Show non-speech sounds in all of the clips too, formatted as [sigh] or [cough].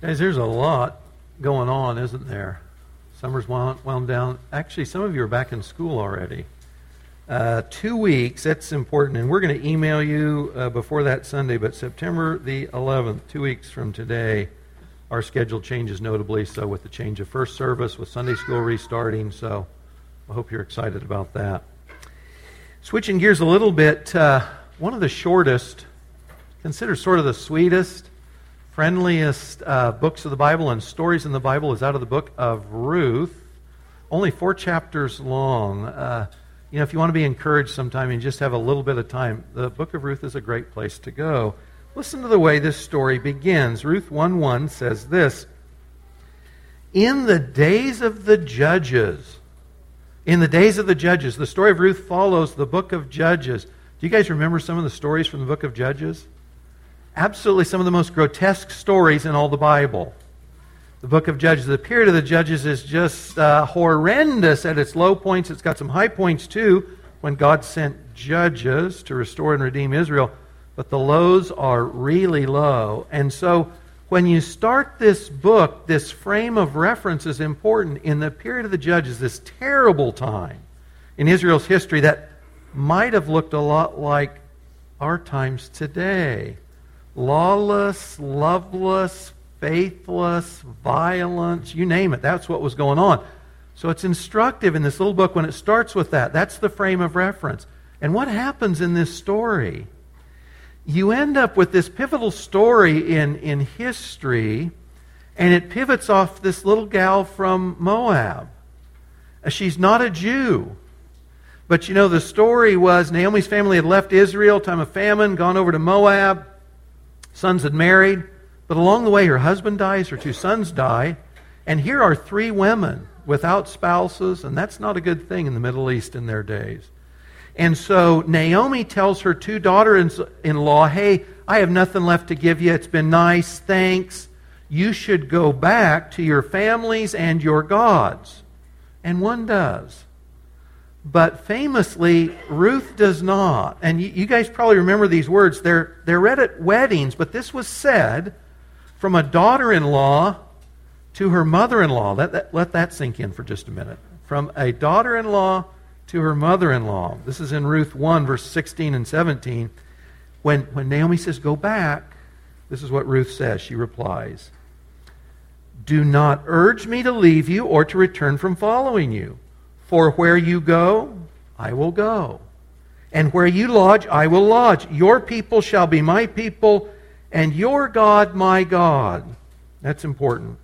Guys, there's a lot going on, isn't there? Summer's wound, wound down. Actually, some of you are back in school already. Uh, two weeks, that's important. And we're going to email you uh, before that Sunday, but September the 11th, two weeks from today, our schedule changes notably. So, with the change of first service, with Sunday school restarting. So, I hope you're excited about that. Switching gears a little bit, uh, one of the shortest, considered sort of the sweetest, friendliest uh, books of the Bible and stories in the Bible is out of the book of Ruth. Only four chapters long. Uh, you know, if you want to be encouraged sometime and just have a little bit of time, the book of Ruth is a great place to go. Listen to the way this story begins. Ruth 1 1 says this In the days of the judges, in the days of the judges, the story of Ruth follows the book of Judges. Do you guys remember some of the stories from the book of Judges? Absolutely some of the most grotesque stories in all the Bible. The book of Judges, the period of the Judges is just uh, horrendous at its low points. It's got some high points too when God sent judges to restore and redeem Israel. But the lows are really low. And so when you start this book, this frame of reference is important. In the period of the Judges, this terrible time in Israel's history that might have looked a lot like our times today lawless, loveless, faithless, violence, you name it. That's what was going on. So it's instructive in this little book when it starts with that. That's the frame of reference. And what happens in this story? You end up with this pivotal story in, in history, and it pivots off this little gal from Moab. Uh, she's not a Jew. But you know, the story was Naomi's family had left Israel, time of famine, gone over to Moab. Sons had married, but along the way, her husband dies, her two sons die, and here are three women without spouses, and that's not a good thing in the Middle East in their days. And so Naomi tells her two daughters in law, Hey, I have nothing left to give you. It's been nice. Thanks. You should go back to your families and your gods. And one does. But famously, Ruth does not. And you, you, guys probably remember these words. They're, they're read at weddings, but this was said from a daughter in law to her mother in law. Let that, let that sink in for just a minute. From a daughter in law to her mother in law. This is in Ruth 1, verse 16 and 17. When, when Naomi says, Go back, this is what Ruth says. She replies, Do not urge me to leave you or to return from following you. For where you go, I will go. And where you lodge, I will lodge. Your people shall be my people, and your God my God. That's important.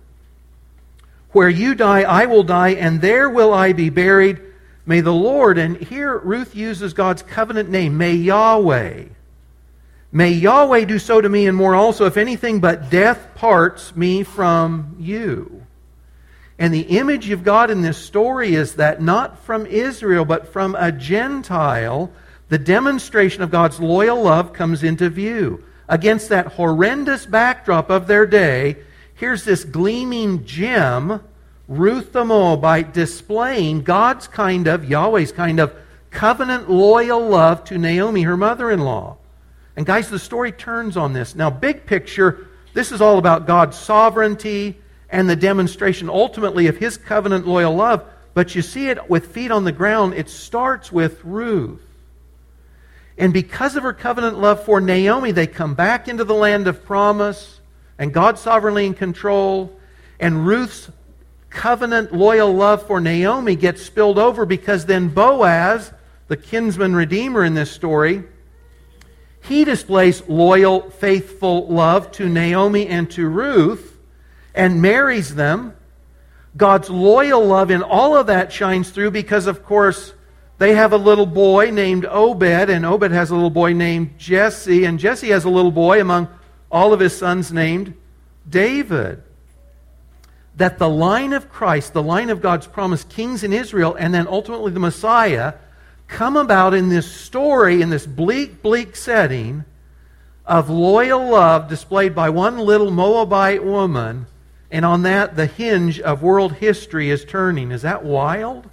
Where you die, I will die, and there will I be buried. May the Lord, and here Ruth uses God's covenant name, may Yahweh. May Yahweh do so to me and more also, if anything but death parts me from you. And the image of God in this story is that not from Israel, but from a Gentile, the demonstration of God's loyal love comes into view. Against that horrendous backdrop of their day, here's this gleaming gem, Ruth the Moabite, displaying God's kind of, Yahweh's kind of, covenant loyal love to Naomi, her mother in law. And guys, the story turns on this. Now, big picture, this is all about God's sovereignty and the demonstration ultimately of his covenant loyal love. But you see it with feet on the ground, it starts with Ruth. And because of her covenant love for Naomi, they come back into the land of promise, and God sovereignly in control. And Ruth's covenant loyal love for Naomi gets spilled over because then Boaz, the kinsman redeemer in this story, he displays loyal, faithful love to Naomi and to Ruth and marries them. God's loyal love in all of that shines through because, of course, they have a little boy named Obed, and Obed has a little boy named Jesse, and Jesse has a little boy among all of his sons named David. That the line of Christ, the line of God's promised kings in Israel, and then ultimately the Messiah, come about in this story, in this bleak, bleak setting of loyal love displayed by one little Moabite woman and on that, the hinge of world history is turning. Is that wild?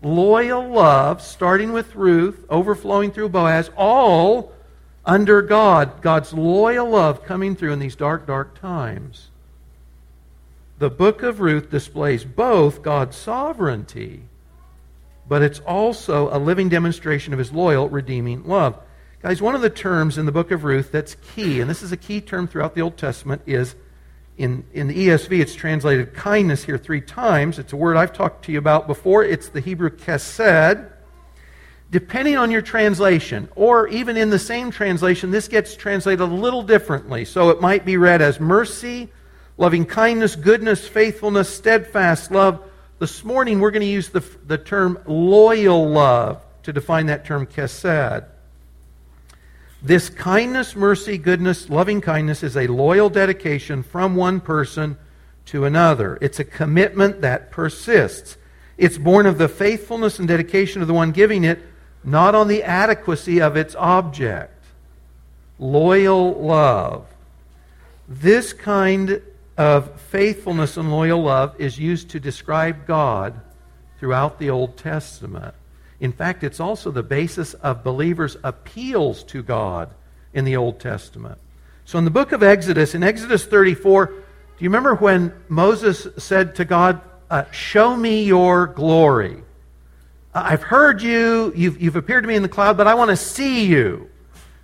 Loyal love, starting with Ruth, overflowing through Boaz, all under God. God's loyal love coming through in these dark, dark times. the book of Ruth displays both God's sovereignty, but it's also a living demonstration of his loyal, redeeming love. Guys, one of the terms in the book of Ruth that's key, and this is a key term throughout the Old Testament, is in, in the ESV, it's translated kindness here three times. It's a word I've talked to you about before. It's the Hebrew chesed. Depending on your translation, or even in the same translation, this gets translated a little differently. So it might be read as mercy, loving kindness, goodness, faithfulness, steadfast love. This morning, we're going to use the, the term loyal love to define that term chesed. This kindness, mercy, goodness, loving kindness is a loyal dedication from one person to another. It's a commitment that persists. It's born of the faithfulness and dedication of the one giving it, not on the adequacy of its object. Loyal love. This kind of faithfulness and loyal love is used to describe God throughout the Old Testament. In fact, it's also the basis of believers' appeals to God in the Old Testament. So in the book of Exodus, in Exodus 34, do you remember when Moses said to God, uh, Show me your glory? I've heard you, you've, you've appeared to me in the cloud, but I want to see you.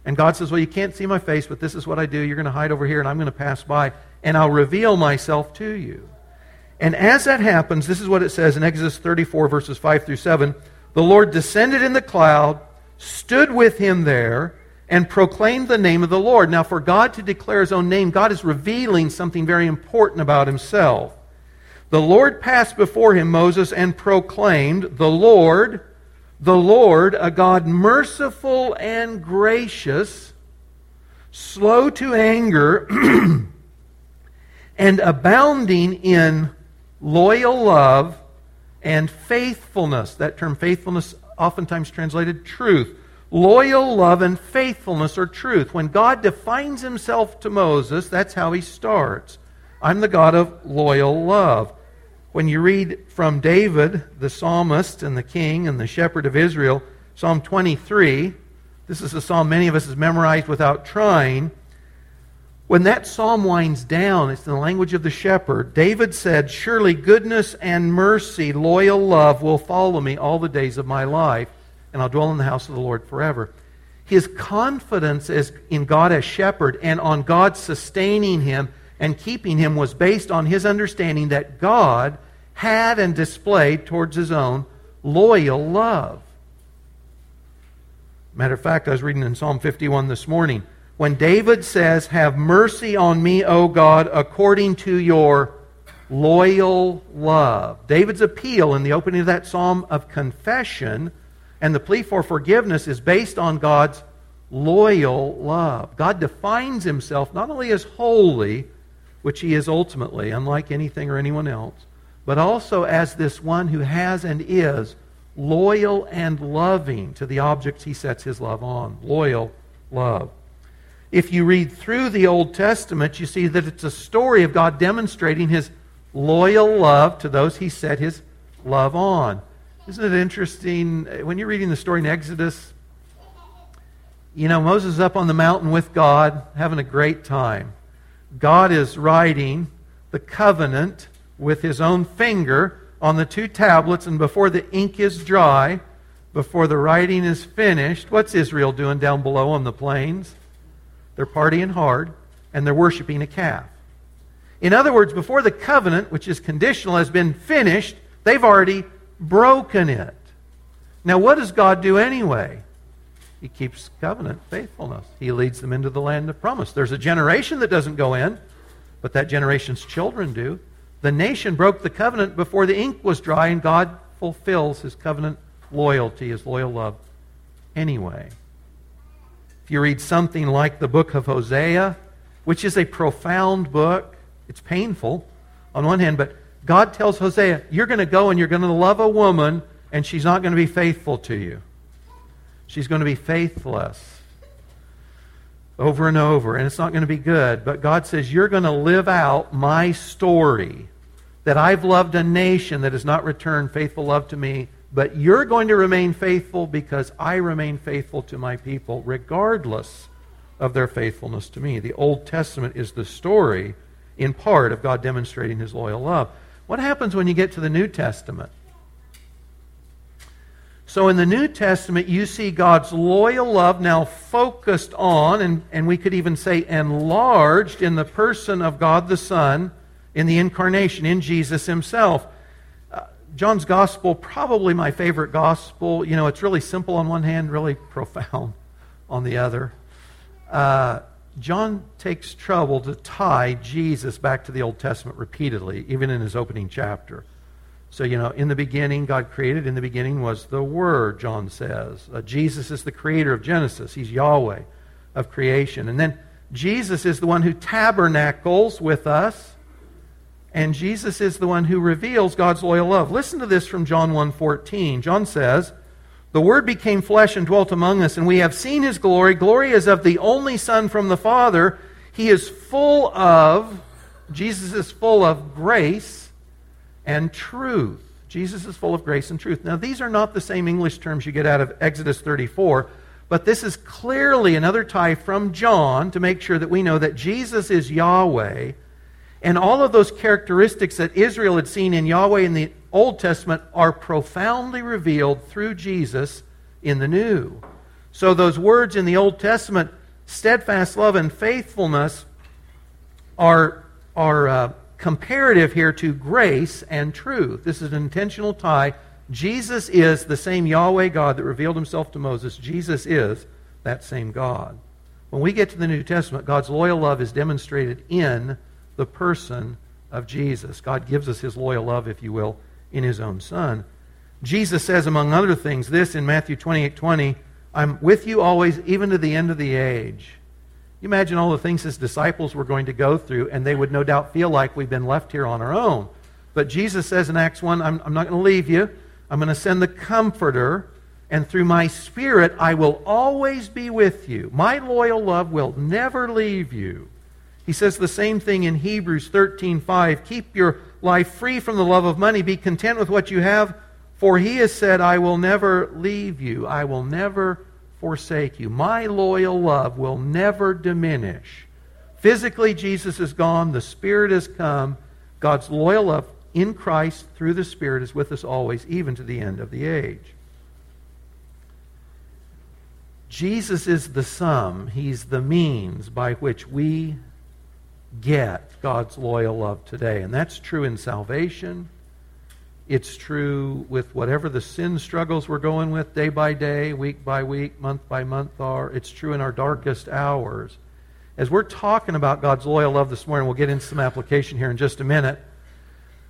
And God says, Well, you can't see my face, but this is what I do. You're going to hide over here, and I'm going to pass by, and I'll reveal myself to you. And as that happens, this is what it says in Exodus 34, verses 5 through 7 the Lord descended in the cloud, stood with him there, and proclaimed the name of the Lord. Now, for God to declare his own name, God is revealing something very important about himself. The Lord passed before him, Moses, and proclaimed, The Lord, the Lord, a God merciful and gracious, slow to anger, [clears throat] and abounding in loyal love and faithfulness. That term faithfulness, oftentimes translated truth. Loyal love and faithfulness are truth. When God defines himself to Moses, that's how he starts. I'm the God of loyal love. When you read from David, the psalmist and the king and the shepherd of Israel, Psalm 23, this is a psalm many of us have memorized without trying. When that psalm winds down, it's in the language of the shepherd. David said, Surely goodness and mercy, loyal love will follow me all the days of my life, and I'll dwell in the house of the Lord forever. His confidence in God as shepherd and on God sustaining him and keeping him was based on his understanding that God had and displayed towards his own loyal love. Matter of fact, I was reading in Psalm 51 this morning when David says, Have mercy on me, O God, according to your loyal love. David's appeal in the opening of that psalm of confession and the plea for forgiveness is based on God's loyal love. God defines himself not only as holy, which he is ultimately, unlike anything or anyone else, but also as this one who has and is loyal and loving to the objects he sets his love on. Loyal love. If you read through the Old Testament, you see that it's a story of God demonstrating his loyal love to those he set his love on. Isn't it interesting? Uh, when you're reading the story in Exodus, you know, Moses is up on the mountain with God, having a great time. God is writing the covenant with his own finger on the two tablets, and before the ink is dry, before the writing is finished, what's Israel doing down below on the plains? They're partying hard, and they're worshiping a calf. In other words, before the covenant, which is conditional, has been finished, they've already broken it. Now, what does God do anyway? He keeps covenant faithfulness. He leads them into the land of promise. There's a generation that doesn't go in, but that generation's children do. The nation broke the covenant before the ink was dry, and God fulfills his covenant loyalty, his loyal love anyway. If you read something like the book of Hosea, which is a profound book, it's painful on one hand, but God tells Hosea, You're going to go and you're going to love a woman, and she's not going to be faithful to you. She's going to be faithless over and over, and it's not going to be good. But God says, You're going to live out my story that I've loved a nation that has not returned faithful love to me but you're going to remain faithful because I remain faithful to my people, regardless of their faithfulness to me. The Old Testament is the story in part of God demonstrating his loyal love. What happens when you get to the New Testament? So in the New Testament, you see God's loyal love now focused on, and, and we could even say enlarged in the person of God the Son, in the incarnation, in Jesus himself. John's Gospel, probably my favorite Gospel. You know, it's really simple on one hand, really profound [laughs] on the other. Uh, John takes trouble to tie Jesus back to the Old Testament repeatedly, even in his opening chapter. So, you know, in the beginning, God created. In the beginning was the Word, John says. Uh, Jesus is the creator of Genesis. He's Yahweh of creation. And then Jesus is the one who tabernacles with us. And Jesus is the one who reveals God's loyal love. Listen to this from John 1.14. John says, The Word became flesh and dwelt among us, and we have seen His glory. Glory is of the only Son from the Father. He is full of, Jesus is full of grace and truth. Jesus is full of grace and truth. Now, these are not the same English terms you get out of Exodus 34, but this is clearly another tie from John to make sure that we know that Jesus is Yahweh. And all of those characteristics that Israel had seen in Yahweh in the Old Testament are profoundly revealed through Jesus in the New. So, those words in the Old Testament, steadfast love and faithfulness, are, are uh, comparative here to grace and truth. This is an intentional tie. Jesus is the same Yahweh God that revealed himself to Moses. Jesus is that same God. When we get to the New Testament, God's loyal love is demonstrated in the person of Jesus. God gives us his loyal love, if you will, in his own Son. Jesus says, among other things, this in Matthew 28 20, I'm with you always, even to the end of the age. You imagine all the things his disciples were going to go through, and they would no doubt feel like we've been left here on our own. But Jesus says in Acts 1, I'm, I'm not going to leave you. I'm going to send the Comforter, and through my Spirit, I will always be with you. My loyal love will never leave you. He says the same thing in Hebrews 13:5. Keep your life free from the love of money. Be content with what you have, for he has said, I will never leave you. I will never forsake you. My loyal love will never diminish. Physically, Jesus is gone. The Spirit has come. God's loyal love in Christ through the Spirit is with us always, even to the end of the age. Jesus is the sum, He's the means by which we get God's loyal love today. And that's true in salvation. It's true with whatever the sin struggles we're going with day by day, week by week, month by month are. It's true in our darkest hours. As we're talking about God's loyal love this morning, we'll get into some application here in just a minute.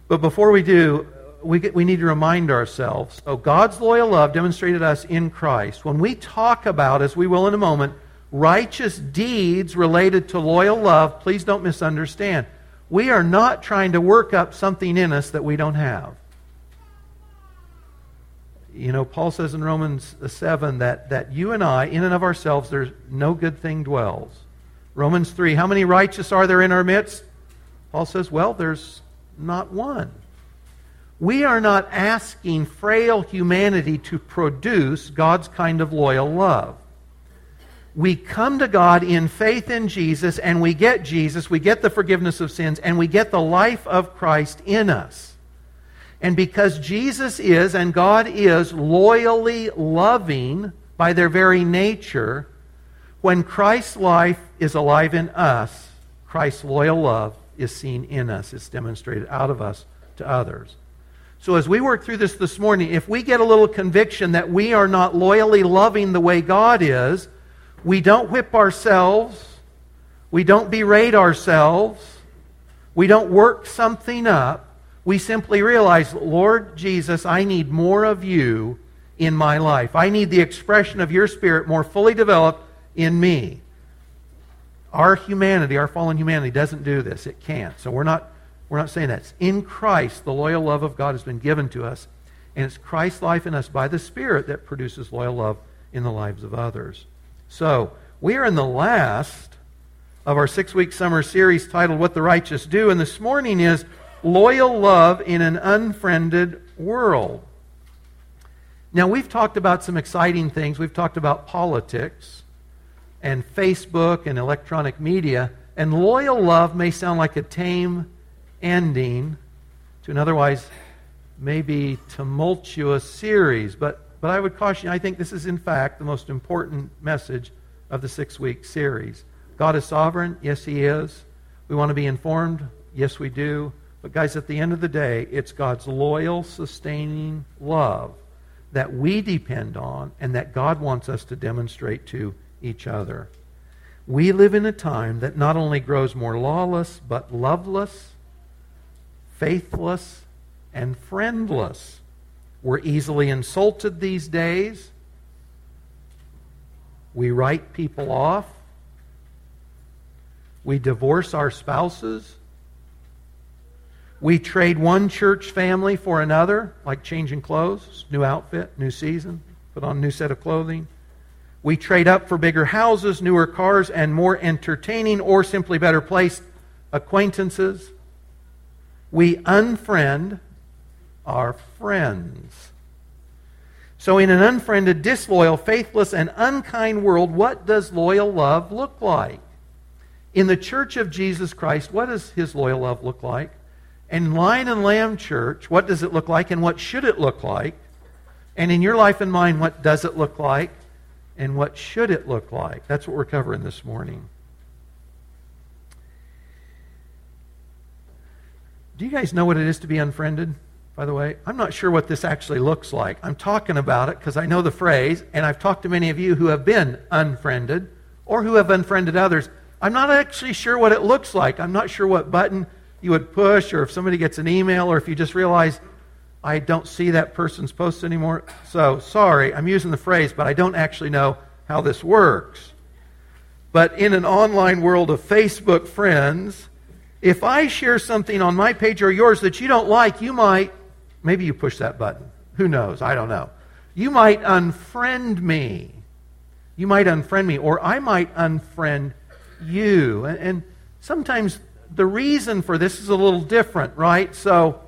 But before we do, we, get, we need to remind ourselves. So, God's loyal love demonstrated us in Christ. When we talk about, as we will in a moment, righteous deeds related to loyal love, please don't misunderstand. We are not trying to work up something in us that we don't have. You know, Paul says in Romans uh, 7 that, that you and I, in and of ourselves, there's no good thing dwells. Romans 3, how many righteous are there in our midst? Paul says, well, there's not one. We are not asking frail humanity to produce God's kind of loyal love. We come to God in faith in Jesus, and we get Jesus, we get the forgiveness of sins, and we get the life of Christ in us. And because Jesus is and God is loyally loving by their very nature, when Christ's life is alive in us, Christ's loyal love is seen in us. It's demonstrated out of us to others. So, as we work through this this morning, if we get a little conviction that we are not loyally loving the way God is, we don't whip ourselves, we don't berate ourselves, we don't work something up we simply realize, Lord Jesus, I need more of you in my life. I need the expression of your Spirit more fully developed in me. Our humanity, our fallen humanity, doesn't do this. It can't. So we're not, we're not saying that. It's in Christ, the loyal love of God has been given to us. And it's Christ's life in us by the Spirit that produces loyal love in the lives of others. So, we are in the last of our six week summer series titled What the Righteous Do. And this morning is loyal love in an unfriended world. Now, we've talked about some exciting things. We've talked about politics and Facebook and electronic media. And loyal love may sound like a tame ending to an otherwise maybe tumultuous series, but, but I would caution you, I think this is in fact the most important message of the six week series. God is sovereign. Yes, He is. We want to be informed. Yes, we do. But, guys, at the end of the day, it's God's loyal, sustaining love that we depend on and that God wants us to demonstrate to each other. We live in a time that not only grows more lawless, but loveless, faithless, and friendless. We're easily insulted these days. We write people off. We divorce our spouses. We trade one church family for another, like changing clothes, new outfit, new season, put on a new set of clothing. We trade up for bigger houses, newer cars, and more entertaining or simply better placed acquaintances. We unfriend our friends. So, in an unfriended, disloyal, faithless, and unkind world, what does loyal love look like? In the church of Jesus Christ, what does his loyal love look like? And Lion and Lamb Church, what does it look like and what should it look like? And in your life and mine, what does it look like and what should it look like? That's what we're covering this morning. Do you guys know what it is to be unfriended? By the way, I'm not sure what this actually looks like. I'm talking about it because I know the phrase, and I've talked to many of you who have been unfriended or who have unfriended others. I'm not actually sure what it looks like. I'm not sure what button you would push, or if somebody gets an email, or if you just realize, I don't see that person's post anymore. So, sorry, I'm using the phrase, but I don't actually know how this works. But in an online world of Facebook friends, if I share something on my page or yours that you don't like, you might, maybe you push that button. Who knows? I don't know. You might unfriend me. You might unfriend me, or I might unfriend you. And, and sometimes the reason for this is a little different, right? So,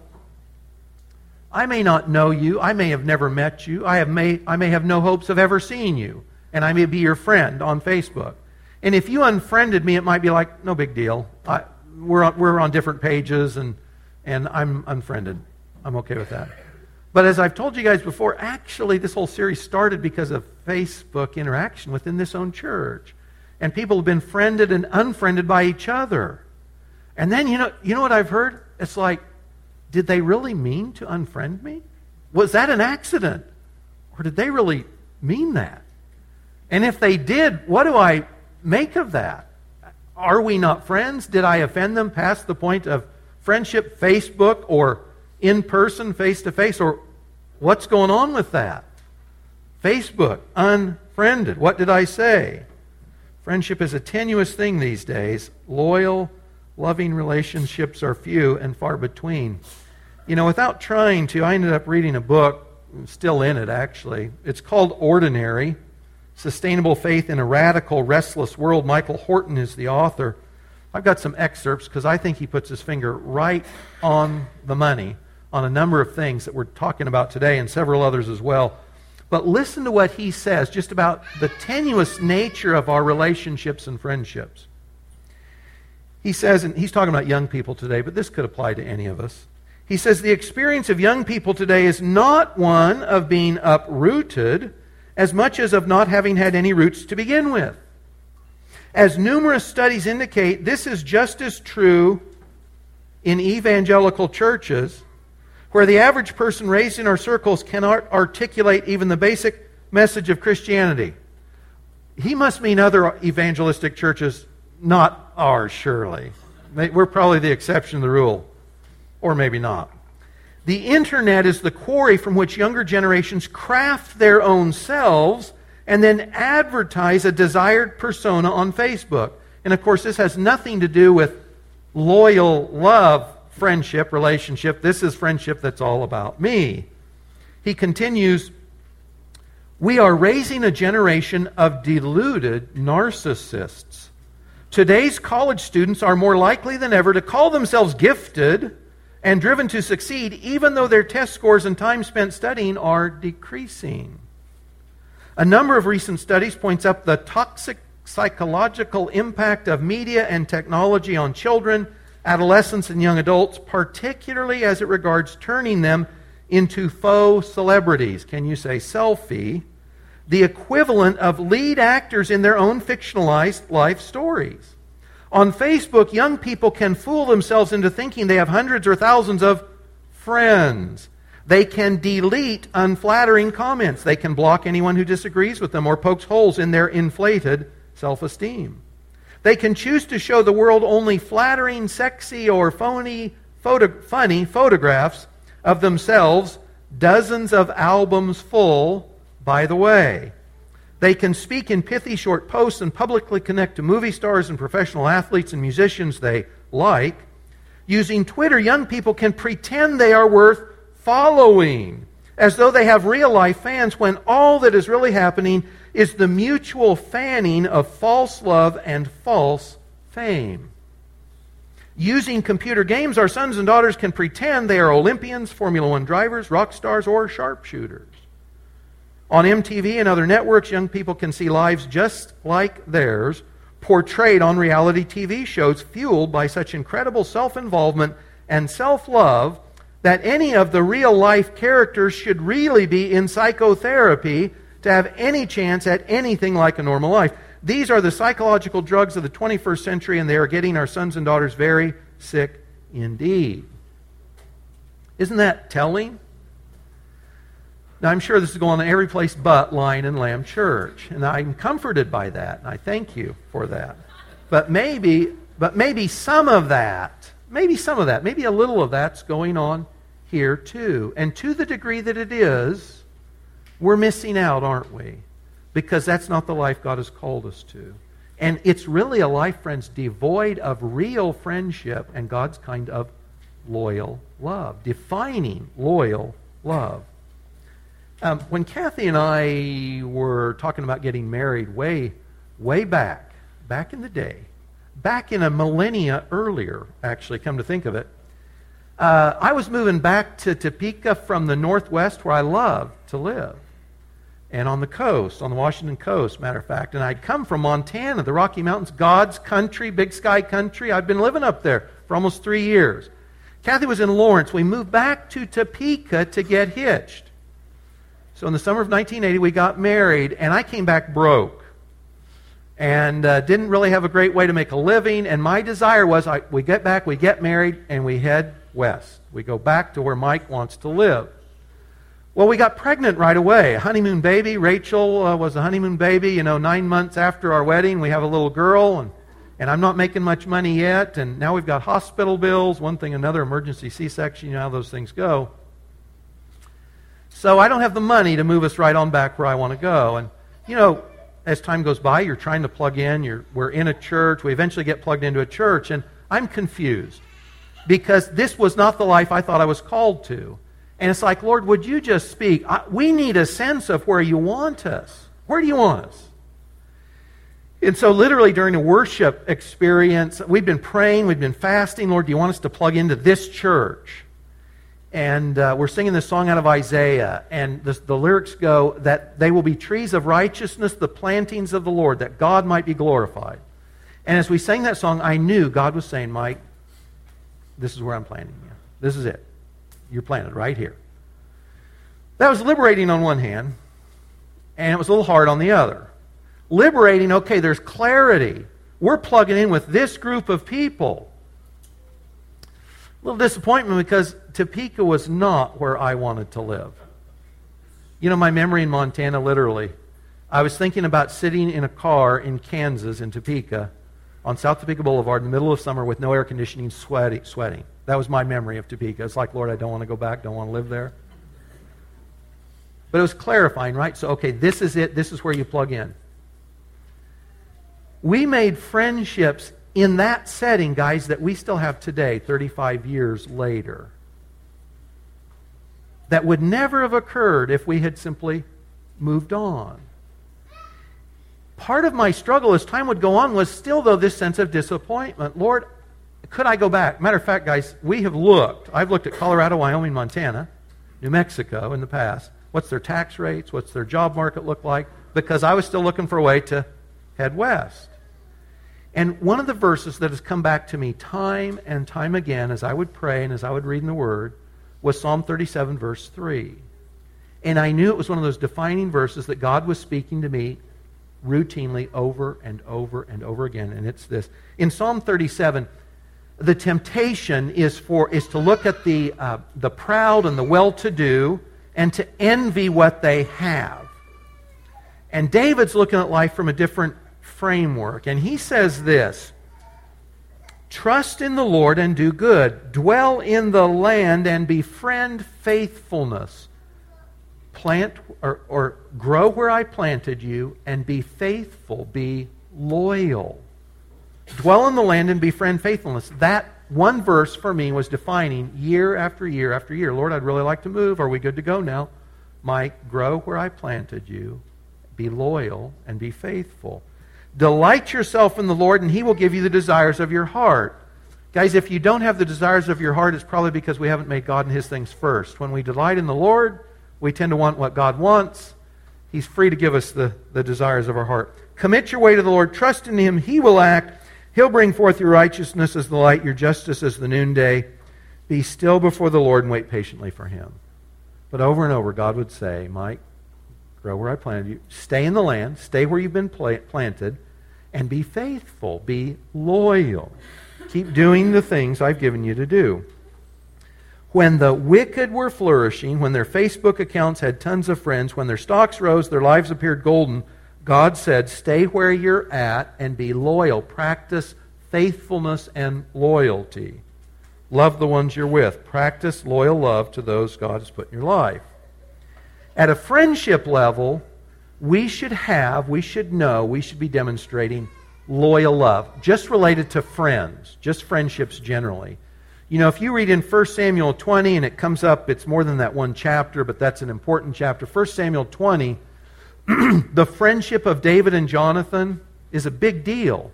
I may not know you. I may have never met you. I, have may, I may have no hopes of ever seeing you. And I may be your friend on Facebook. And if you unfriended me, it might be like, no big deal. I, we're, on, we're on different pages, and, and I'm unfriended. I'm okay with that. But as I've told you guys before, actually, this whole series started because of Facebook interaction within this own church. And people have been friended and unfriended by each other. And then, you know, you know what I've heard? It's like, did they really mean to unfriend me? Was that an accident? Or did they really mean that? And if they did, what do I make of that? Are we not friends? Did I offend them past the point of friendship, Facebook, or in person, face to face? Or what's going on with that? Facebook, unfriended. What did I say? Friendship is a tenuous thing these days. Loyal, loving relationships are few and far between. You know, without trying to, I ended up reading a book, I'm still in it actually. It's called Ordinary Sustainable Faith in a Radical, Restless World. Michael Horton is the author. I've got some excerpts because I think he puts his finger right on the money on a number of things that we're talking about today and several others as well. But listen to what he says just about the tenuous nature of our relationships and friendships. He says, and he's talking about young people today, but this could apply to any of us. He says, the experience of young people today is not one of being uprooted as much as of not having had any roots to begin with. As numerous studies indicate, this is just as true in evangelical churches, where the average person raised in our circles cannot articulate even the basic message of Christianity. He must mean other evangelistic churches not ours, surely. We're probably the exception to the rule, or maybe not. The internet is the quarry from which younger generations craft their own selves and then advertise a desired persona on Facebook. And of course, this has nothing to do with loyal love, friendship, relationship. This is friendship that's all about me. He continues We are raising a generation of deluded narcissists Today's college students are more likely than ever to call themselves gifted and driven to succeed, even though their test scores and time spent studying are decreasing. A number of recent studies points up the toxic psychological impact of media and technology on children, adolescents, and young adults, particularly as it regards turning them into faux celebrities. Can you say selfie? The equivalent of lead actors in their own fictionalized life stories. On Facebook, young people can fool themselves into thinking they have hundreds or thousands of friends. They can delete unflattering comments. They can block anyone who disagrees with them or pokes holes in their inflated self esteem. They can choose to show the world only flattering, sexy, or phony, photo, funny photographs of themselves, dozens of albums full, by the way. They can speak in pithy short posts and publicly connect to movie stars and professional athletes and musicians they like. Using Twitter, young people can pretend they are worth following as though they have real life fans when all that is really happening is the mutual fanning of false love and false fame. Using computer games, our sons and daughters can pretend they are Olympians, Formula One drivers, rock stars, or sharpshooters. On MTV and other networks, young people can see lives just like theirs portrayed on reality TV shows fueled by such incredible self involvement and self love that any of the real life characters should really be in psychotherapy to have any chance at anything like a normal life. These are the psychological drugs of the 21st century, and they are getting our sons and daughters very sick indeed. Isn't that telling? Now, I'm sure this is going on every place but Lion and Lamb Church, and I'm comforted by that, and I thank you for that. But maybe, but maybe some of that, maybe some of that, maybe a little of that's going on here too. And to the degree that it is, we're missing out, aren't we? Because that's not the life God has called us to. And it's really a life, friends, devoid of real friendship and God's kind of loyal love, defining loyal love. Um, when Kathy and I were talking about getting married way, way back, back in the day, back in a millennia earlier, actually, come to think of it, uh, I was moving back to Topeka from the Northwest where I love to live. And on the coast, on the Washington coast, matter of fact. And I'd come from Montana, the Rocky Mountains, God's country, big sky country. I've been living up there for almost three years. Kathy was in Lawrence. We moved back to Topeka to get hitched. So in the summer of 1980, we got married, and I came back broke and uh, didn't really have a great way to make a living. And my desire was I, we get back, we get married, and we head west. We go back to where Mike wants to live. Well, we got pregnant right away. Honeymoon baby. Rachel uh, was a honeymoon baby. You know, nine months after our wedding, we have a little girl, and, and I'm not making much money yet. And now we've got hospital bills, one thing, another, emergency C section. You know how those things go. So I don't have the money to move us right on back where I want to go. And, you know, as time goes by, you're trying to plug in. You're, we're in a church. We eventually get plugged into a church, and I'm confused because this was not the life I thought I was called to. And it's like, Lord, would you just speak? I, we need a sense of where you want us. Where do you want us? And so, literally, during the worship experience, we've been praying, we've been fasting. Lord, do you want us to plug into this church? And uh, we're singing this song out of Isaiah. And the, the lyrics go that they will be trees of righteousness, the plantings of the Lord, that God might be glorified. And as we sang that song, I knew God was saying, Mike, this is where I'm planting you. This is it. You're planted right here. That was liberating on one hand, and it was a little hard on the other. Liberating, okay, there's clarity. We're plugging in with this group of people. A little disappointment because Topeka was not where I wanted to live. You know, my memory in Montana, literally, I was thinking about sitting in a car in Kansas, in Topeka, on South Topeka Boulevard in the middle of summer with no air conditioning, sweaty, sweating. That was my memory of Topeka. It's like, Lord, I don't want to go back, don't want to live there. But it was clarifying, right? So, okay, this is it. This is where you plug in. We made friendships in that setting, guys, that we still have today, 35 years later, that would never have occurred if we had simply moved on part of my struggle as time would go on was still, though, this sense of disappointment. Lord, could I go back? Matter of fact, guys, we have looked. I've looked at Colorado, Wyoming, Montana, New Mexico in the past. What's their tax rates? What's their job market look like? Because I was still looking for a way to head west. And one of the verses that has come back to me time and time again as I would pray and as I would read in the Word was Psalm 37, verse 3. And I knew it was one of those defining verses that God was speaking to me routinely over and over and over again. And it's this. In Psalm 37, the temptation is, for, is to look at the, uh, the proud and the well to do and to envy what they have. And David's looking at life from a different framework. And he says this Trust in the Lord and do good, dwell in the land and befriend faithfulness. Plant or, or grow where I planted you and be faithful, be loyal. Dwell in the land and befriend faithfulness. That one verse for me was defining year after year after year. Lord, I'd really like to move. Are we good to go now? Mike, grow where I planted you. Be loyal and be faithful. Delight yourself in the Lord, and He will give you the desires of your heart. Guys, if you don't have the desires of your heart, it's probably because we haven't made God and His things first. When we delight in the Lord, we tend to want what God wants. He's free to give us the, the desires of our heart. Commit your way to the Lord. Trust in Him. He will act. He'll bring forth your righteousness as the light, your justice as the noonday. Be still before the Lord and wait patiently for Him. But over and over, God would say, Mike, grow where I planted you. Stay in the land. Stay where you've been planted. And be faithful. Be loyal. Keep doing the things I've given you to do. When the wicked were flourishing, when their Facebook accounts had tons of friends, when their stocks rose, their lives appeared golden, God said, Stay where you're at and be loyal. Practice faithfulness and loyalty. Love the ones you're with. Practice loyal love to those God has put in your life. At a friendship level, we should have, we should know, we should be demonstrating loyal love, just related to friends, just friendships generally. You know, if you read in 1 Samuel 20, and it comes up, it's more than that one chapter, but that's an important chapter. 1 Samuel 20, [clears throat] the friendship of David and Jonathan is a big deal.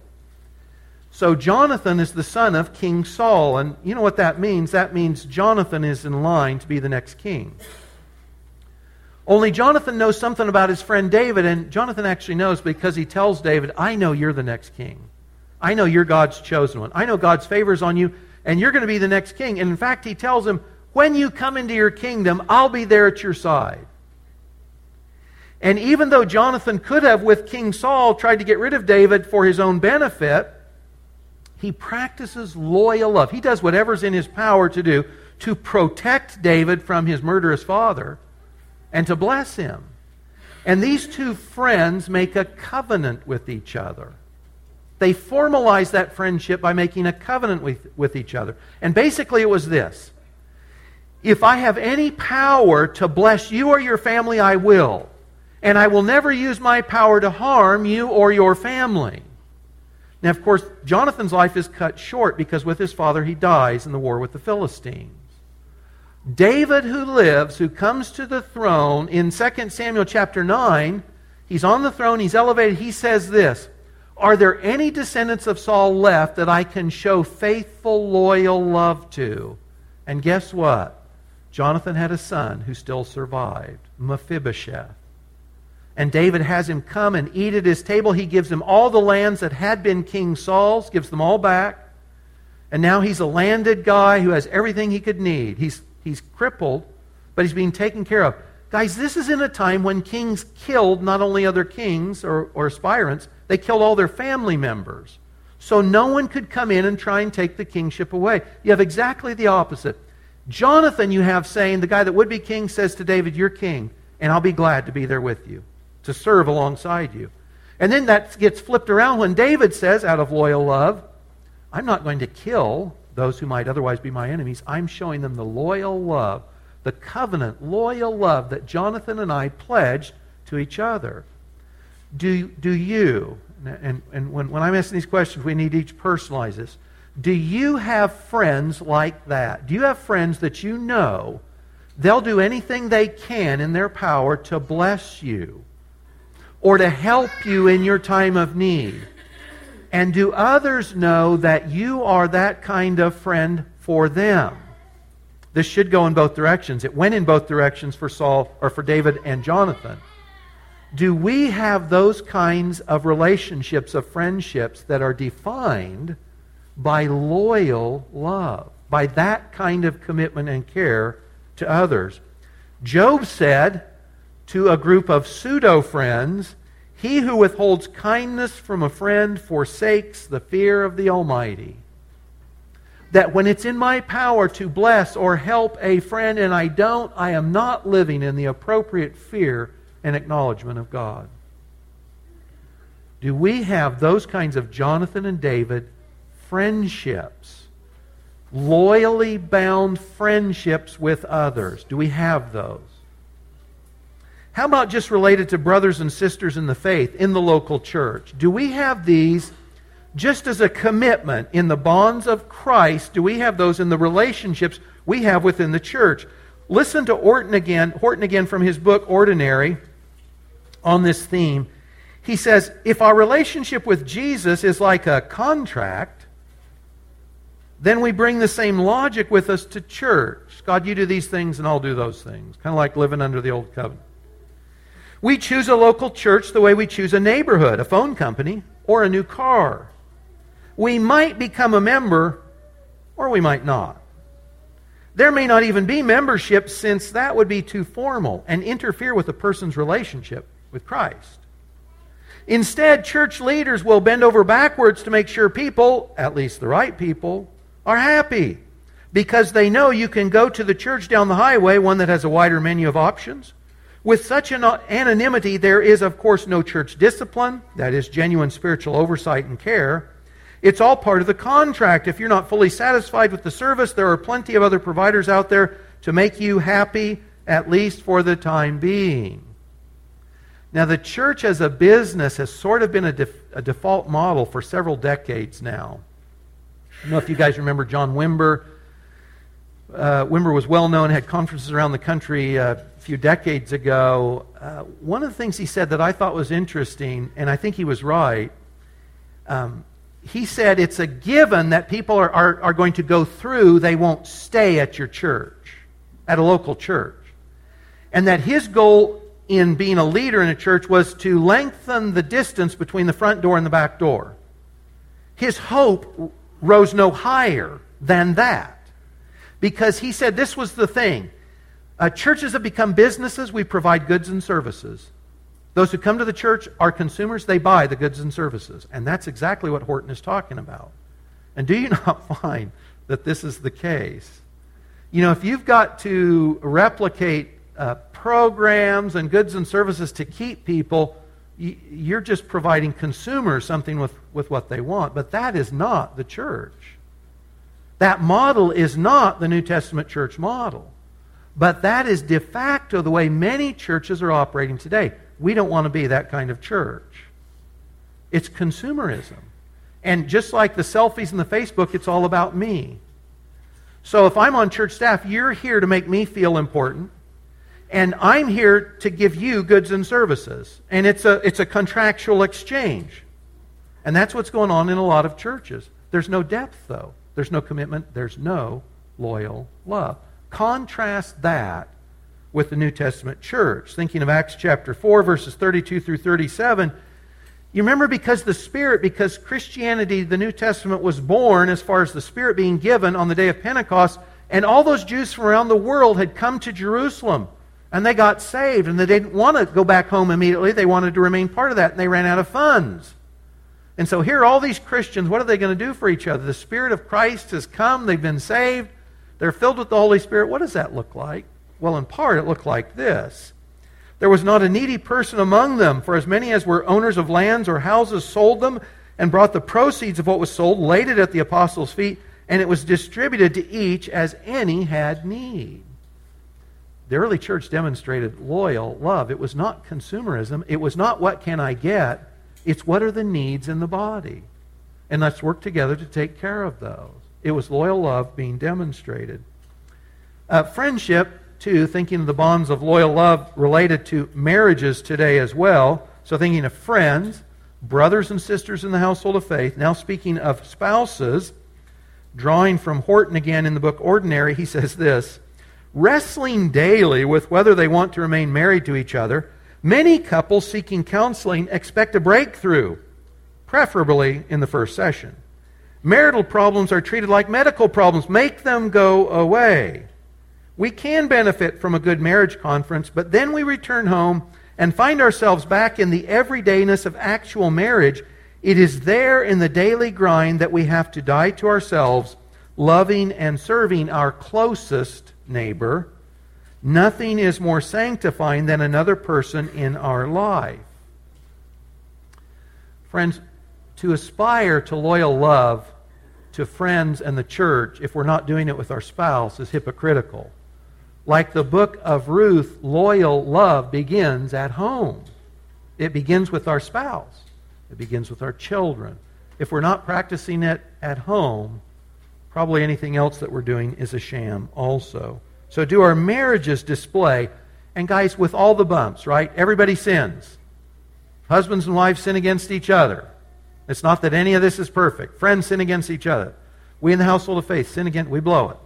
So, Jonathan is the son of King Saul. And you know what that means? That means Jonathan is in line to be the next king. Only Jonathan knows something about his friend David, and Jonathan actually knows because he tells David, I know you're the next king. I know you're God's chosen one. I know God's favors on you, and you're going to be the next king. And in fact, he tells him, When you come into your kingdom, I'll be there at your side. And even though Jonathan could have, with King Saul, tried to get rid of David for his own benefit, he practices loyal love. He does whatever's in his power to do to protect David from his murderous father and to bless him. And these two friends make a covenant with each other. They formalize that friendship by making a covenant with, with each other. And basically, it was this If I have any power to bless you or your family, I will and I will never use my power to harm you or your family. Now, of course, Jonathan's life is cut short because with his father he dies in the war with the Philistines. David, who lives, who comes to the throne in 2 Samuel chapter 9, he's on the throne, he's elevated, he says this Are there any descendants of Saul left that I can show faithful, loyal love to? And guess what? Jonathan had a son who still survived, Mephibosheth. And David has him come and eat at his table. He gives him all the lands that had been King Saul's, gives them all back. And now he's a landed guy who has everything he could need. He's, he's crippled, but he's being taken care of. Guys, this is in a time when kings killed not only other kings or, or aspirants, they killed all their family members. So no one could come in and try and take the kingship away. You have exactly the opposite. Jonathan, you have saying, the guy that would be king, says to David, You're king, and I'll be glad to be there with you to serve alongside you. And then that gets flipped around when David says, out of loyal love, I'm not going to kill those who might otherwise be my enemies. I'm showing them the loyal love, the covenant, loyal love that Jonathan and I pledged to each other. Do, do you, and, and when, when I'm asking these questions, we need each personalize this. Do you have friends like that? Do you have friends that you know they'll do anything they can in their power to bless you? Or to help you in your time of need? And do others know that you are that kind of friend for them? This should go in both directions. It went in both directions for Saul or for David and Jonathan. Do we have those kinds of relationships, of friendships that are defined by loyal love, by that kind of commitment and care to others? Job said to a group of pseudo friends, He who withholds kindness from a friend forsakes the fear of the Almighty. That when it's in my power to bless or help a friend and I don't, I am not living in the appropriate fear and acknowledgement of God. Do we have those kinds of Jonathan and David friendships? Loyally bound friendships with others. Do we have those? How about just related to brothers and sisters in the faith in the local church? Do we have these just as a commitment in the bonds of Christ? Do we have those in the relationships we have within the church? Listen to Orton again, Horton again from his book Ordinary on this theme. He says, if our relationship with Jesus is like a contract, then we bring the same logic with us to church. God, you do these things and I'll do those things. Kind of like living under the old covenant. We choose a local church the way we choose a neighborhood, a phone company, or a new car. We might become a member or we might not. There may not even be membership since that would be too formal and interfere with a person's relationship with Christ. Instead, church leaders will bend over backwards to make sure people, at least the right people, are happy because they know you can go to the church down the highway, one that has a wider menu of options. With such an anonymity, there is, of course, no church discipline, that is, genuine spiritual oversight and care. It's all part of the contract. If you're not fully satisfied with the service, there are plenty of other providers out there to make you happy, at least for the time being. Now, the church as a business has sort of been a, def- a default model for several decades now. I don't know if you guys remember John Wimber. Uh, Wimber was well known, had conferences around the country uh, few decades ago. Uh, one of the things he said that I thought was interesting, and I think he was right, um, he said it's a given that people are, are, are going to go through, they won't stay at your church, at a local church. And that his goal in being a leader in a church was to lengthen the distance between the front door and the back door. His hope rose no higher than that because he said this was the thing. Uh, churches have become businesses, we provide goods and services. Those who come to the church are consumers, they buy the goods and services. And that's exactly what Horton is talking about. And do you [laughs] not find that this is the case? You know, if you've got to replicate uh, programs and goods and services to keep people, you're just providing consumers something with, with what they want. But that is not the church. That model is not the New Testament church model. But that is de facto the way many churches are operating today. We don't want to be that kind of church. It's consumerism. And just like the selfies and the Facebook, it's all about me. So if I'm on church staff, you're here to make me feel important and I'm here to give you goods and services. And it's a, it's a contractual exchange. And that's what's going on in a lot of churches. There's no depth, though. There's no commitment. There's no loyal love. Contrast that with the New Testament church. Thinking of Acts chapter 4, verses 32 through 37. You remember because the Spirit, because Christianity, the New Testament was born as far as the Spirit being given on the day of Pentecost, and all those Jews from around the world had come to Jerusalem and they got saved and they didn't want to go back home immediately. They wanted to remain part of that and they ran out of funds. And so here, all these Christians, what are they going to do for each other? The Spirit of Christ has come, they've been saved, they're filled with the Holy Spirit. What does that look like? Well, in part, it looked like this. There was not a needy person among them, for as many as were owners of lands or houses sold them and brought the proceeds of what was sold, laid it at the apostles' feet, and it was distributed to each as any had need. The early church demonstrated loyal love. It was not consumerism. It was not what can I get. It's what are the needs in the body. And let's work together to take care of those. It was loyal love being demonstrated. Uh, friendship, too, thinking of the bonds of loyal love related to marriages today as well. So thinking of friends, brothers and sisters in the household of faith. Now speaking of spouses, drawing from Horton again in the book Ordinary, he says this wrestling daily with whether they want to remain married to each other, Many couples seeking counseling expect a breakthrough, preferably in the first session. Marital problems are treated like medical problems. Make them go away. We can benefit from a good marriage conference, but then we return home and find ourselves back in the everydayness of actual marriage. It is there in the daily grind that we have to die to ourselves, loving and serving our closest neighbor. Nothing is more sanctifying than another person in our life. Friends, to aspire to loyal love to friends and the church, if we're not doing it with our spouse, is hypocritical. Like the book of Ruth, loyal love begins at home. It begins with our spouse, it begins with our children. If we're not practicing it at home, probably anything else that we're doing is a sham also. So, do our marriages display, and guys, with all the bumps, right? Everybody sins. Husbands and wives sin against each other. It's not that any of this is perfect. Friends sin against each other. We in the household of faith sin against, we blow it.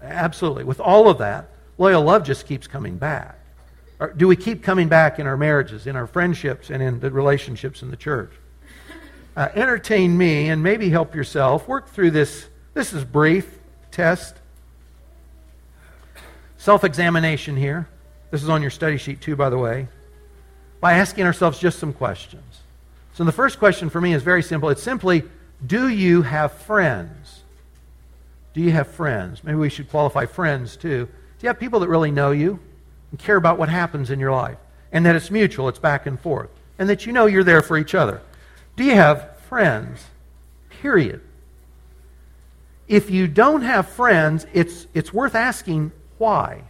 Absolutely. With all of that, loyal love just keeps coming back. Or do we keep coming back in our marriages, in our friendships, and in the relationships in the church? Uh, entertain me and maybe help yourself. Work through this. This is brief test. Self examination here. This is on your study sheet, too, by the way. By asking ourselves just some questions. So the first question for me is very simple. It's simply Do you have friends? Do you have friends? Maybe we should qualify friends, too. Do you have people that really know you and care about what happens in your life? And that it's mutual, it's back and forth. And that you know you're there for each other. Do you have friends? Period. If you don't have friends, it's, it's worth asking why.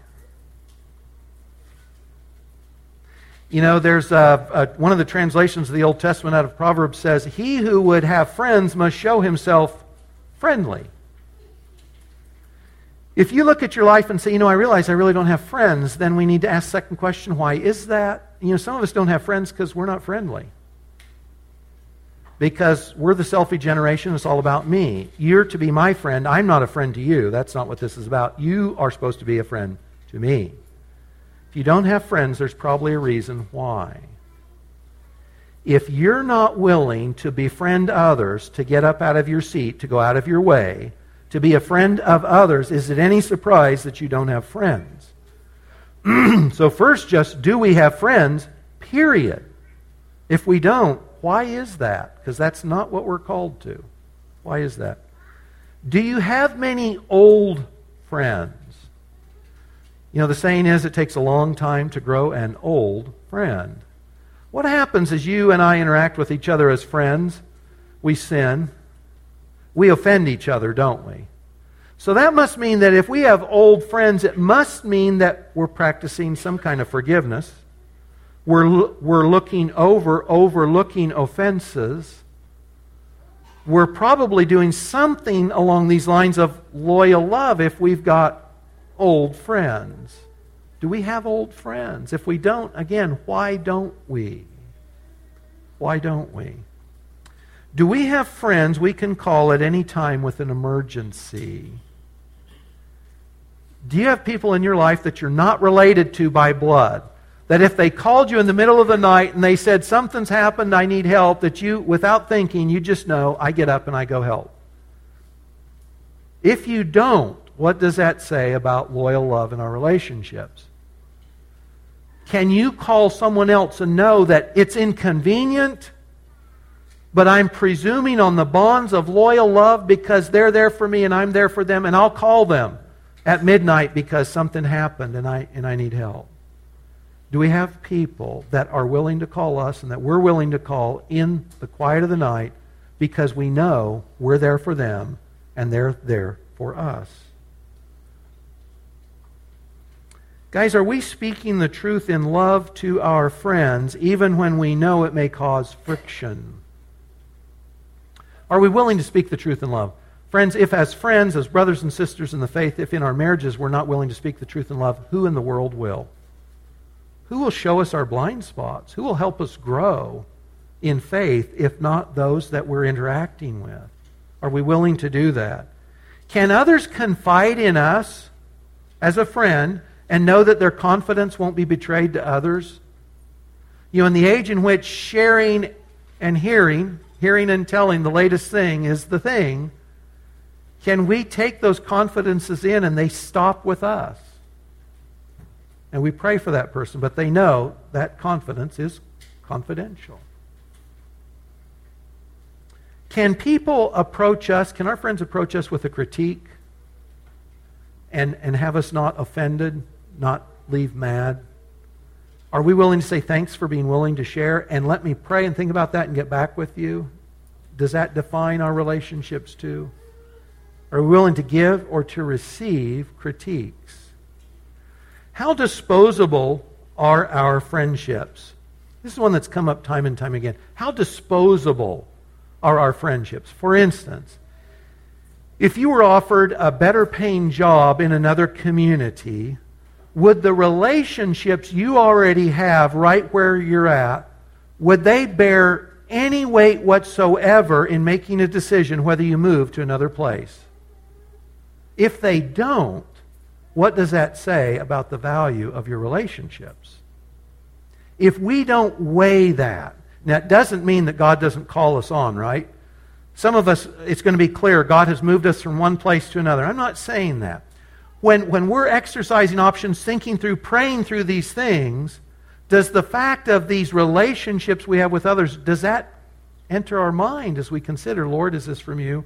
You know, there's a, a, one of the translations of the Old Testament out of Proverbs says, He who would have friends must show himself friendly. If you look at your life and say, you know, I realize I really don't have friends, then we need to ask second question, why is that? You know, some of us don't have friends because we're not friendly. Because we're the selfie generation, it's all about me. You're to be my friend. I'm not a friend to you. That's not what this is about. You are supposed to be a friend to me. If you don't have friends, there's probably a reason why. If you're not willing to befriend others, to get up out of your seat, to go out of your way, to be a friend of others, is it any surprise that you don't have friends? [clears throat] so, first, just do we have friends? Period. If we don't, why is that? Because that's not what we're called to. Why is that? Do you have many old friends? You know, the saying is it takes a long time to grow an old friend. What happens as you and I interact with each other as friends? We sin. We offend each other, don't we? So that must mean that if we have old friends, it must mean that we're practicing some kind of forgiveness. We're, we're looking over, overlooking offenses. We're probably doing something along these lines of loyal love if we've got old friends. Do we have old friends? If we don't, again, why don't we? Why don't we? Do we have friends we can call at any time with an emergency? Do you have people in your life that you're not related to by blood? That if they called you in the middle of the night and they said, Something's happened, I need help, that you, without thinking, you just know, I get up and I go help. If you don't, what does that say about loyal love in our relationships? Can you call someone else and know that it's inconvenient? but I'm presuming on the bonds of loyal love because they're there for me and I'm there for them, and I'll call them at midnight because something happened and I, and I need help. Do we have people that are willing to call us and that we're willing to call in the quiet of the night because we know we're there for them and they're there for us? Guys, are we speaking the truth in love to our friends even when we know it may cause friction? Are we willing to speak the truth in love? Friends, if as friends, as brothers and sisters in the faith, if in our marriages we're not willing to speak the truth in love, who in the world will? Who will show us our blind spots? Who will help us grow in faith if not those that we're interacting with? Are we willing to do that? Can others confide in us as a friend and know that their confidence won't be betrayed to others? You know, in the age in which sharing and hearing, hearing and telling the latest thing is the thing, can we take those confidences in and they stop with us? And we pray for that person, but they know that confidence is confidential. Can people approach us, can our friends approach us with a critique and, and have us not offended, not leave mad? Are we willing to say thanks for being willing to share and let me pray and think about that and get back with you? Does that define our relationships too? Are we willing to give or to receive critiques? How disposable are our friendships? This is one that's come up time and time again. How disposable are our friendships. For instance, if you were offered a better paying job in another community, would the relationships you already have right where you're at, would they bear any weight whatsoever in making a decision whether you move to another place? If they don't, what does that say about the value of your relationships? If we don't weigh that, now, it doesn't mean that God doesn't call us on, right? Some of us, it's going to be clear, God has moved us from one place to another. I'm not saying that. When, when we're exercising options, thinking through, praying through these things, does the fact of these relationships we have with others, does that enter our mind as we consider, Lord, is this from you?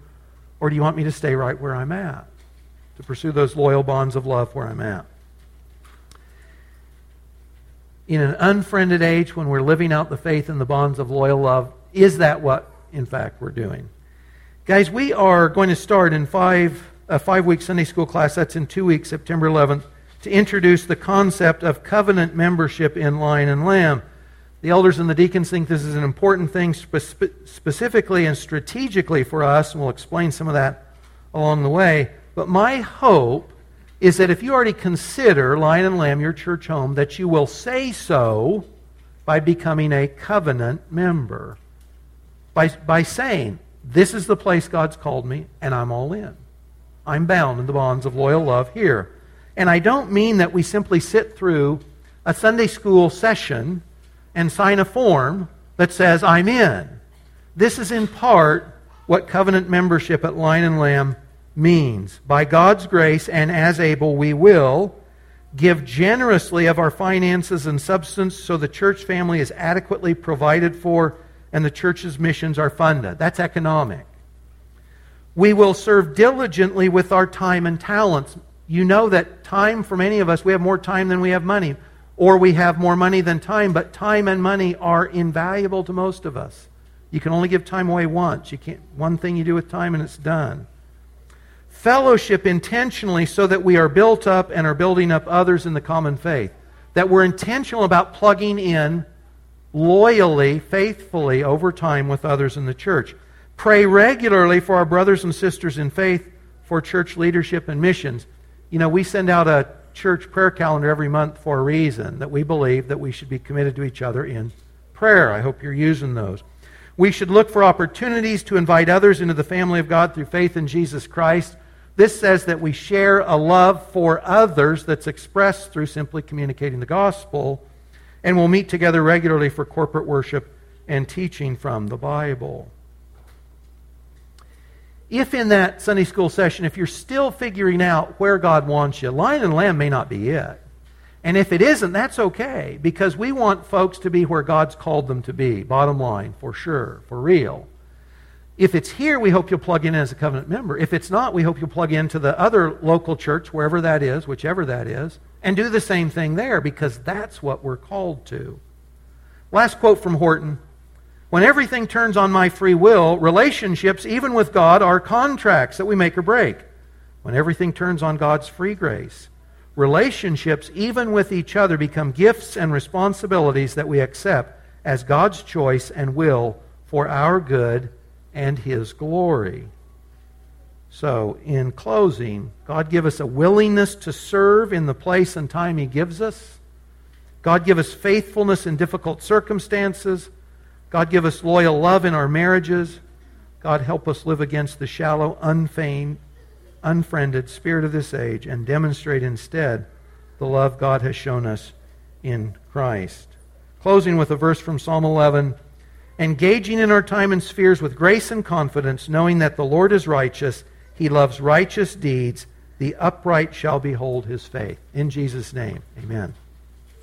Or do you want me to stay right where I'm at? To pursue those loyal bonds of love where I'm at? in an unfriended age when we're living out the faith in the bonds of loyal love, is that what, in fact, we're doing? Guys, we are going to start in five, a five week Sunday school class. That's in two weeks, September 11th, to introduce the concept of covenant membership in Lion and Lamb. The elders and the deacons think this is an important thing spe- specifically and strategically for us, and we'll explain some of that along the way. But my hope is that if you already consider Lion and Lamb your church home, that you will say so by becoming a covenant member. By, by saying, This is the place God's called me, and I'm all in. I'm bound in the bonds of loyal love here. And I don't mean that we simply sit through a Sunday school session and sign a form that says, I'm in. This is in part what covenant membership at Lion and Lamb means. By God's grace and as able, we will give generously of our finances and substance so the church family is adequately provided for and the church's missions are funded. That's economic. We will serve diligently with our time and talents. You know that time, for many of us, we have more time than we have money, or we have more money than time, but time and money are invaluable to most of us. You can only give time away once. You can't, one thing you do with time and it's done fellowship intentionally so that we are built up and are building up others in the common faith. That we're intentional about plugging in loyally, faithfully over time with others in the church. Pray regularly for our brothers and sisters in faith, for church leadership and missions. You know, we send out a church prayer calendar every month for a reason that we believe that we should be committed to each other in prayer. I hope you're using those. We should look for opportunities to invite others into the family of God through faith in Jesus Christ. This says that we share a love for others that's expressed through simply communicating the gospel, and we'll meet together regularly for corporate worship and teaching from the Bible. If in that Sunday school session, if you're still figuring out where God wants you, lion and lamb may not be it. And if it isn't, that's okay, because we want folks to be where God's called them to be, bottom line, for sure, for real. If it's here, we hope you'll plug in as a covenant member. If it's not, we hope you'll plug into the other local church, wherever that is, whichever that is, and do the same thing there because that's what we're called to. Last quote from Horton When everything turns on my free will, relationships, even with God, are contracts that we make or break. When everything turns on God's free grace, relationships, even with each other, become gifts and responsibilities that we accept as God's choice and will for our good and His glory. So, in closing, God give us a willingness to serve in the place and time He gives us. God give us faithfulness in difficult circumstances. God give us loyal love in our marriages. God help us live against the shallow, unfeigned, unfriended spirit of this age and demonstrate instead the love God has shown us in Christ. Closing with a verse from Psalm 11 Engaging in our time and spheres with grace and confidence, knowing that the Lord is righteous, he loves righteous deeds, the upright shall behold his faith. In Jesus' name, amen.